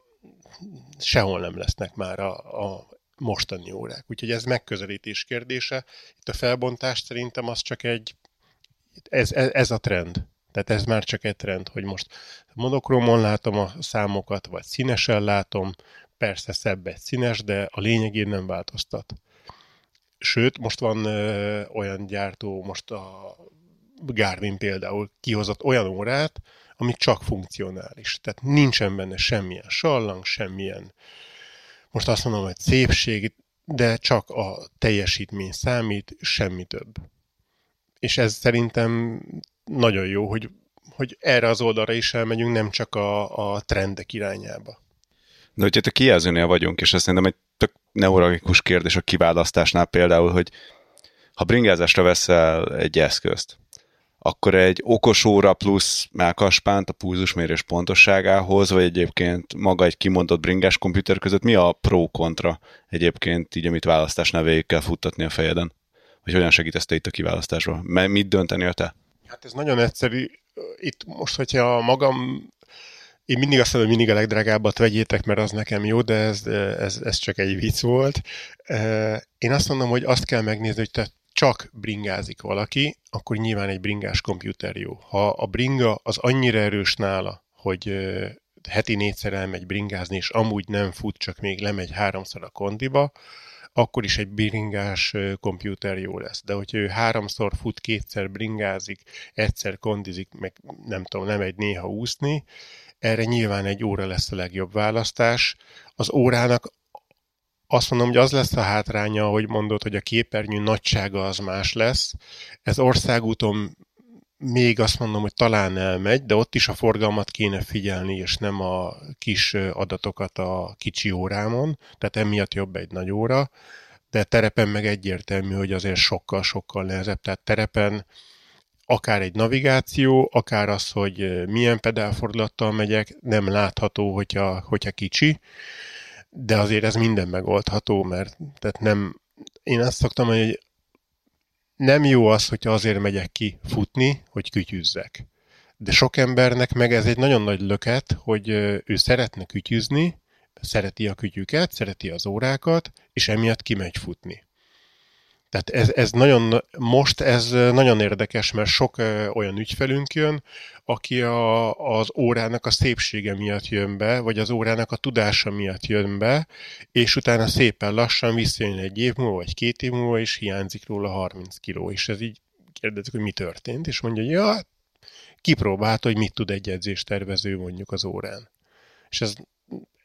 sehol nem lesznek már a, a mostani órák. Úgyhogy ez megközelítés kérdése. Itt a felbontás szerintem az csak egy, ez, ez, ez a trend. Tehát ez már csak egy trend, hogy most monokromon látom a számokat, vagy színesen látom, persze szebb egy színes, de a lényegén nem változtat. Sőt, most van ö, olyan gyártó, most a Garmin például kihozott olyan órát, ami csak funkcionális. Tehát nincsen benne semmilyen sallang, semmilyen, most azt mondom, hogy szépség, de csak a teljesítmény számít, semmi több. És ez szerintem nagyon jó, hogy, hogy erre az oldalra is elmegyünk, nem csak a, a trendek irányába. De hogyha a kijelzőnél vagyunk, és ezt szerintem egy tök neurologikus kérdés a kiválasztásnál például, hogy ha bringázásra veszel egy eszközt, akkor egy okos óra plusz melkaspánt a pulzusmérés pontosságához, vagy egyébként maga egy kimondott bringás komputer között mi a pro-kontra egyébként így, amit választásnál végig kell futtatni a fejeden? Vagy hogyan segítesz te itt a kiválasztásban? Mit döntenél te? Hát ez nagyon egyszerű. Itt most, hogyha magam én mindig azt mondom, hogy mindig a legdrágábbat vegyétek, mert az nekem jó, de ez, ez, ez csak egy vicc volt. Én azt mondom, hogy azt kell megnézni, hogy te csak bringázik valaki, akkor nyilván egy bringás komputer jó. Ha a bringa az annyira erős nála, hogy heti négyszer elmegy bringázni, és amúgy nem fut, csak még lemegy háromszor a kondiba, akkor is egy bringás komputer jó lesz. De hogyha ő háromszor fut, kétszer bringázik, egyszer kondizik, meg nem tudom, nem egy néha úszni, erre nyilván egy óra lesz a legjobb választás. Az órának azt mondom, hogy az lesz a hátránya, hogy mondod, hogy a képernyő nagysága az más lesz. Ez országúton még azt mondom, hogy talán elmegy, de ott is a forgalmat kéne figyelni, és nem a kis adatokat a kicsi órámon, tehát emiatt jobb egy nagy óra, de terepen meg egyértelmű, hogy azért sokkal-sokkal nehezebb, tehát terepen akár egy navigáció, akár az, hogy milyen pedálfordulattal megyek, nem látható, hogyha, hogyha kicsi, de azért ez minden megoldható, mert tehát nem, én azt szoktam, hogy nem jó az, hogyha azért megyek ki futni, hogy kütyüzzek. De sok embernek meg ez egy nagyon nagy löket, hogy ő szeretne kütyüzni, szereti a kütyüket, szereti az órákat, és emiatt kimegy futni. Tehát ez, ez nagyon, most ez nagyon érdekes, mert sok olyan ügyfelünk jön, aki a, az órának a szépsége miatt jön be, vagy az órának a tudása miatt jön be, és utána szépen lassan visszajön egy év múlva, vagy két év múlva, és hiányzik róla 30 kiló, és ez így kérdezik, hogy mi történt, és mondja, hogy ja, kipróbálta, hogy mit tud egy edzéstervező mondjuk az órán. És ez,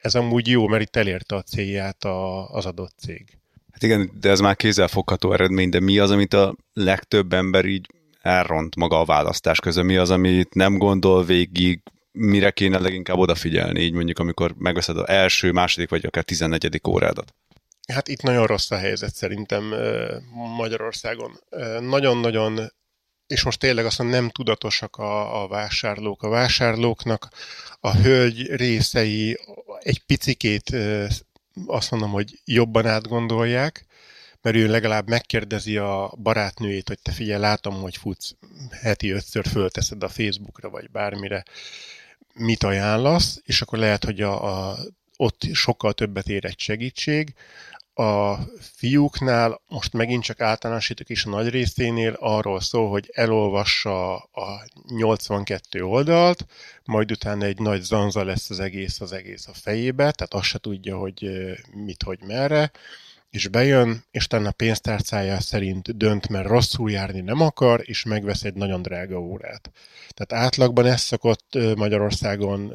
ez amúgy jó, mert itt elérte a célját a, az adott cég. Hát igen, de ez már kézzelfogható eredmény, de mi az, amit a legtöbb ember így elront maga a választás közben? Mi az, amit nem gondol végig, mire kéne leginkább odafigyelni, így mondjuk, amikor megveszed az első, második vagy akár tizennegyedik órádat? Hát itt nagyon rossz a helyzet szerintem Magyarországon. Nagyon-nagyon és most tényleg azt mondom, nem tudatosak a, a vásárlók. A vásárlóknak a hölgy részei egy picikét azt mondom, hogy jobban átgondolják, mert ő legalább megkérdezi a barátnőjét, hogy te figyelj, látom, hogy futsz, heti ötször fölteszed a Facebookra, vagy bármire, mit ajánlasz, és akkor lehet, hogy a, a, ott sokkal többet ér egy segítség. A fiúknál, most megint csak általánosítok is a nagy részénél, arról szól, hogy elolvassa a 82 oldalt, majd utána egy nagy zanza lesz az egész az egész a fejébe, tehát azt se tudja, hogy mit, hogy merre, és bejön, és utána a pénztárcája szerint dönt, mert rosszul járni nem akar, és megvesz egy nagyon drága órát. Tehát átlagban ez szokott Magyarországon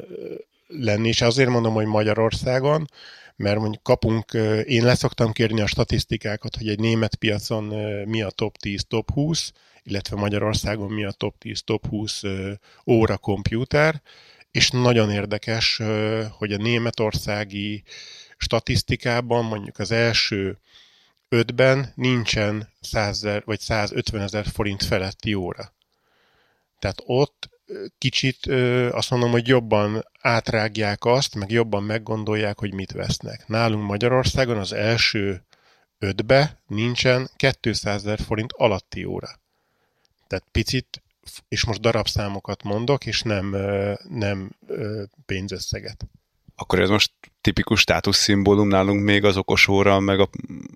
lenni, és azért mondom, hogy Magyarországon, mert mondjuk kapunk, én leszoktam kérni a statisztikákat, hogy egy német piacon mi a top 10, top 20, illetve Magyarországon mi a top 10, top 20 óra komputer, és nagyon érdekes, hogy a németországi statisztikában mondjuk az első ötben nincsen 100 vagy 150 ezer forint feletti óra. Tehát ott kicsit azt mondom, hogy jobban átrágják azt, meg jobban meggondolják, hogy mit vesznek. Nálunk Magyarországon az első ötbe nincsen 200 ezer forint alatti óra. Tehát picit, és most darabszámokat mondok, és nem, nem pénzösszeget. Akkor ez most tipikus státuszszimbólum nálunk még az okos óra, meg a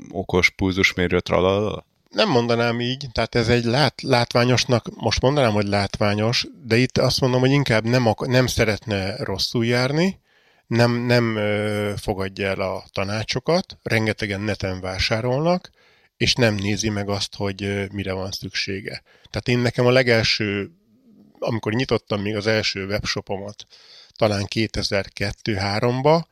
okos pulzusmérő tralala? Nem mondanám így, tehát ez egy lát, látványosnak, most mondanám, hogy látványos, de itt azt mondom, hogy inkább nem, ak- nem szeretne rosszul járni, nem, nem ö, fogadja el a tanácsokat, rengetegen neten vásárolnak, és nem nézi meg azt, hogy ö, mire van szüksége. Tehát én nekem a legelső, amikor nyitottam még az első webshopomat, talán 2002-3-ba,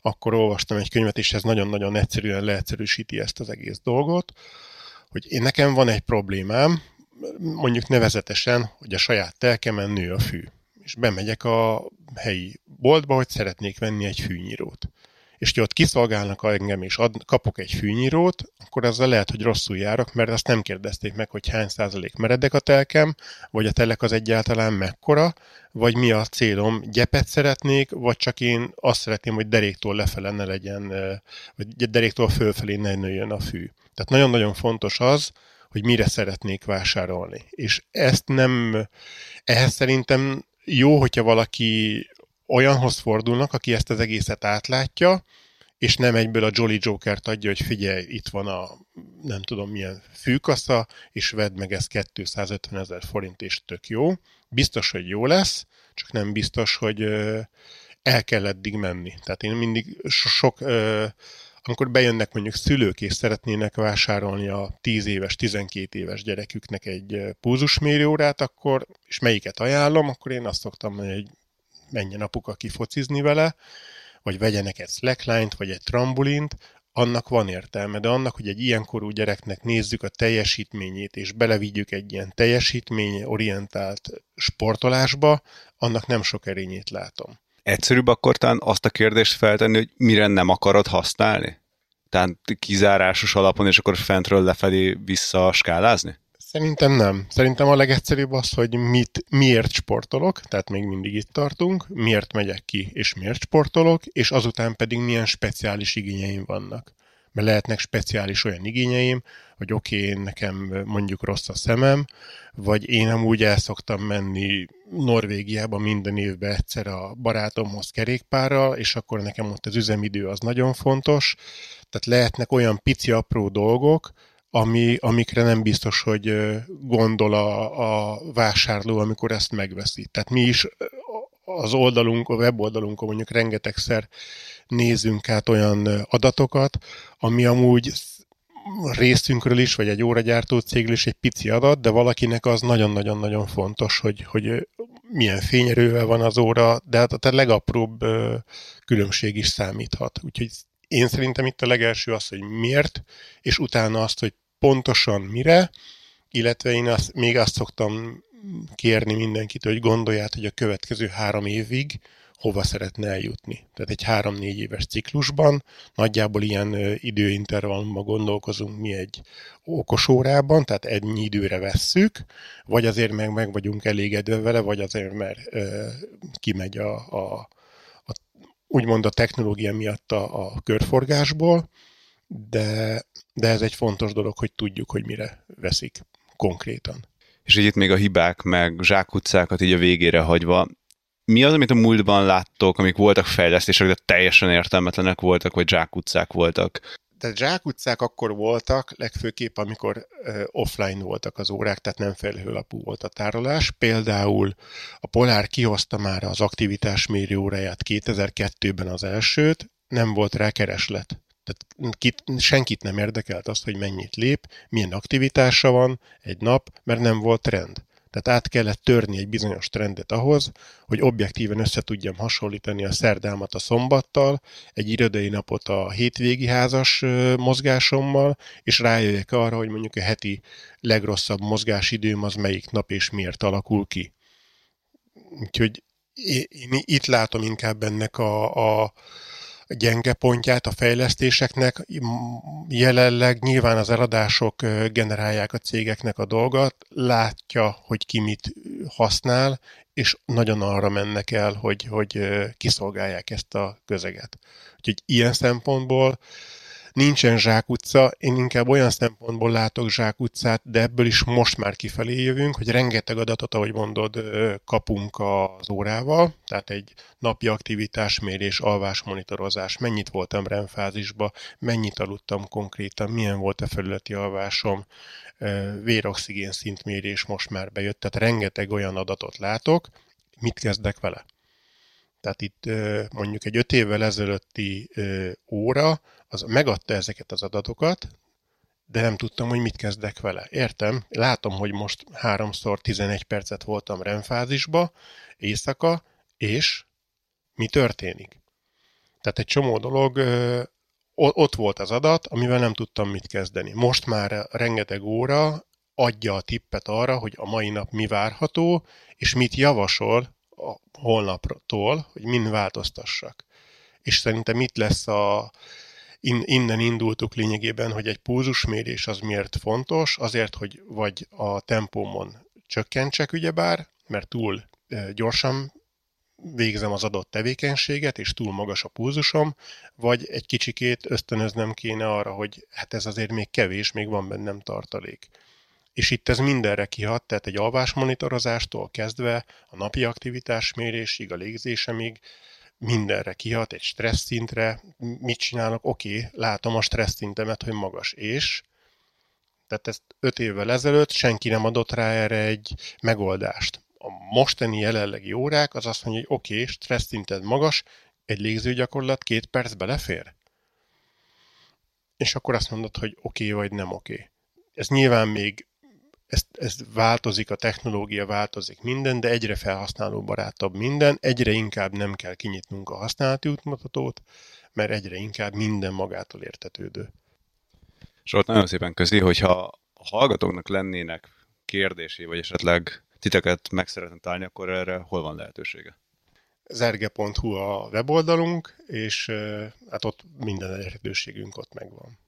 akkor olvastam egy könyvet, és ez nagyon-nagyon egyszerűen leegyszerűsíti ezt az egész dolgot, hogy én nekem van egy problémám, mondjuk nevezetesen, hogy a saját telkemen nő a fű. És bemegyek a helyi boltba, hogy szeretnék venni egy fűnyírót. És hogy ott kiszolgálnak engem, és ad, kapok egy fűnyírót, akkor azzal lehet, hogy rosszul járok, mert azt nem kérdezték meg, hogy hány százalék meredek a telkem, vagy a telek az egyáltalán mekkora, vagy mi a célom, gyepet szeretnék, vagy csak én azt szeretném, hogy deréktól lefele ne legyen, vagy deréktől fölfelé ne nőjön a fű. Tehát nagyon-nagyon fontos az, hogy mire szeretnék vásárolni. És ezt nem, ehhez szerintem jó, hogyha valaki olyanhoz fordulnak, aki ezt az egészet átlátja, és nem egyből a Jolly Joker-t adja, hogy figyelj, itt van a nem tudom milyen fűkasza, és vedd meg ezt 250 ezer forint, és tök jó. Biztos, hogy jó lesz, csak nem biztos, hogy el kell eddig menni. Tehát én mindig sok, amikor bejönnek mondjuk szülők, és szeretnének vásárolni a 10 éves, 12 éves gyereküknek egy púzusmérőórát, akkor, és melyiket ajánlom, akkor én azt szoktam mondani, hogy menjen apuka kifocizni vele, vagy vegyenek egy slackline-t, vagy egy trambulint, annak van értelme, de annak, hogy egy ilyen korú gyereknek nézzük a teljesítményét, és belevigyük egy ilyen teljesítmény-orientált sportolásba, annak nem sok erényét látom. Egyszerűbb akkor talán azt a kérdést feltenni, hogy mire nem akarod használni? Tehát kizárásos alapon, és akkor fentről lefelé vissza skálázni? Szerintem nem. Szerintem a legegyszerűbb az, hogy mit, miért sportolok, tehát még mindig itt tartunk, miért megyek ki, és miért sportolok, és azután pedig milyen speciális igényeim vannak. Mert lehetnek speciális olyan igényeim, hogy oké, okay, nekem mondjuk rossz a szemem, vagy én amúgy el szoktam menni Norvégiába minden évben egyszer a barátomhoz kerékpárral, és akkor nekem ott az üzemidő az nagyon fontos. Tehát lehetnek olyan pici apró dolgok, ami, amikre nem biztos, hogy gondol a, a vásárló, amikor ezt megveszi. Tehát mi is az oldalunk, a weboldalunkon mondjuk rengetegszer nézünk át olyan adatokat, ami amúgy részünkről is, vagy egy óragyártó cégről is egy pici adat, de valakinek az nagyon-nagyon-nagyon fontos, hogy, hogy milyen fényerővel van az óra, de hát a legapróbb különbség is számíthat. Úgyhogy én szerintem itt a legelső az, hogy miért, és utána azt, hogy pontosan mire, illetve én azt, még azt szoktam kérni mindenkit, hogy gondolját, hogy a következő három évig hova szeretne eljutni. Tehát egy három-négy éves ciklusban nagyjából ilyen időintervallumban gondolkozunk mi egy okos órában, tehát ennyi időre vesszük, vagy azért meg, meg vagyunk elégedve vele, vagy azért, mert ö, kimegy a, a, a, úgymond a technológia miatt a, a körforgásból, de, de ez egy fontos dolog, hogy tudjuk, hogy mire veszik konkrétan. És így itt még a hibák, meg zsákutcákat így a végére hagyva, mi az, amit a múltban láttok, amik voltak fejlesztések, de teljesen értelmetlenek voltak, vagy zsákutcák voltak? Tehát zsákutcák akkor voltak, legfőképp amikor offline voltak az órák, tehát nem felhőlapú volt a tárolás. Például a Polár kihozta már az aktivitásmérő óráját 2002-ben az elsőt, nem volt rá kereslet. Tehát kit, senkit nem érdekelt az, hogy mennyit lép, milyen aktivitása van egy nap, mert nem volt trend. Tehát át kellett törni egy bizonyos trendet ahhoz, hogy objektíven össze tudjam hasonlítani a szerdámat a szombattal, egy irodai napot a hétvégi házas mozgásommal, és rájöjjek arra, hogy mondjuk a heti legrosszabb mozgásidőm az melyik nap és miért alakul ki. Úgyhogy én itt látom inkább ennek a, a gyenge pontját a fejlesztéseknek. Jelenleg nyilván az eladások generálják a cégeknek a dolgot, látja, hogy ki mit használ, és nagyon arra mennek el, hogy, hogy kiszolgálják ezt a közeget. Úgyhogy ilyen szempontból nincsen zsákutca, én inkább olyan szempontból látok zsákutcát, de ebből is most már kifelé jövünk, hogy rengeteg adatot, ahogy mondod, kapunk az órával, tehát egy napi aktivitásmérés, alvásmonitorozás, mennyit voltam remfázisba, mennyit aludtam konkrétan, milyen volt a felületi alvásom, véroxigén szintmérés most már bejött, tehát rengeteg olyan adatot látok, mit kezdek vele? Tehát itt mondjuk egy öt évvel ezelőtti óra, az megadta ezeket az adatokat, de nem tudtam, hogy mit kezdek vele. Értem, látom, hogy most háromszor 11 percet voltam remfázisba, éjszaka, és mi történik? Tehát egy csomó dolog, ott volt az adat, amivel nem tudtam mit kezdeni. Most már rengeteg óra adja a tippet arra, hogy a mai nap mi várható, és mit javasol a holnaptól, hogy mind változtassak. És szerintem itt lesz a, in, innen indultuk lényegében, hogy egy pulzusmérés az miért fontos, azért, hogy vagy a tempómon csökkentsek ugyebár, mert túl gyorsan végzem az adott tevékenységet, és túl magas a pulzusom, vagy egy kicsikét ösztönöznem kéne arra, hogy hát ez azért még kevés, még van bennem tartalék. És itt ez mindenre kihat, tehát egy alvásmonitorozástól kezdve a napi aktivitásmérésig, a légzésemig, mindenre kihat, egy stressz szintre, mit csinálok, oké, látom a stressz szintemet, hogy magas, és tehát ezt öt évvel ezelőtt senki nem adott rá erre egy megoldást. A mostani jelenlegi órák az azt mondja, hogy oké, okay, stressz szinted magas, egy légzőgyakorlat két perc belefér? És akkor azt mondod, hogy oké vagy nem oké. Ez nyilván még ez, ez változik, a technológia változik minden, de egyre felhasználó barátabb minden, egyre inkább nem kell kinyitnunk a használati útmutatót, mert egyre inkább minden magától értetődő. ott nagyon szépen közi, hogyha a hallgatóknak lennének kérdésé, vagy esetleg titeket meg szeretne találni, akkor erre hol van lehetősége? zerge.hu a weboldalunk, és hát ott minden lehetőségünk ott megvan.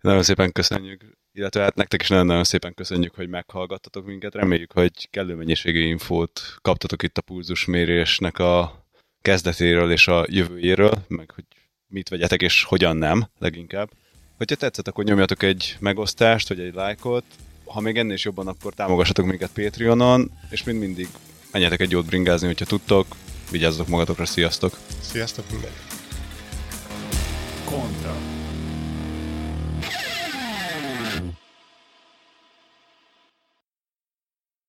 Nagyon szépen köszönjük illetve hát nektek is nagyon-nagyon szépen köszönjük, hogy meghallgattatok minket. Reméljük, hogy kellő mennyiségű infót kaptatok itt a pulzusmérésnek a kezdetéről és a jövőjéről, meg hogy mit vegyetek és hogyan nem leginkább. Hogyha tetszett, akkor nyomjatok egy megosztást, vagy egy lájkot. Ha még ennél is jobban, akkor támogassatok minket Patreonon, és mind mindig menjetek egy jót bringázni, hogyha tudtok. Vigyázzatok magatokra, sziasztok! Sziasztok mindenki! Kontra.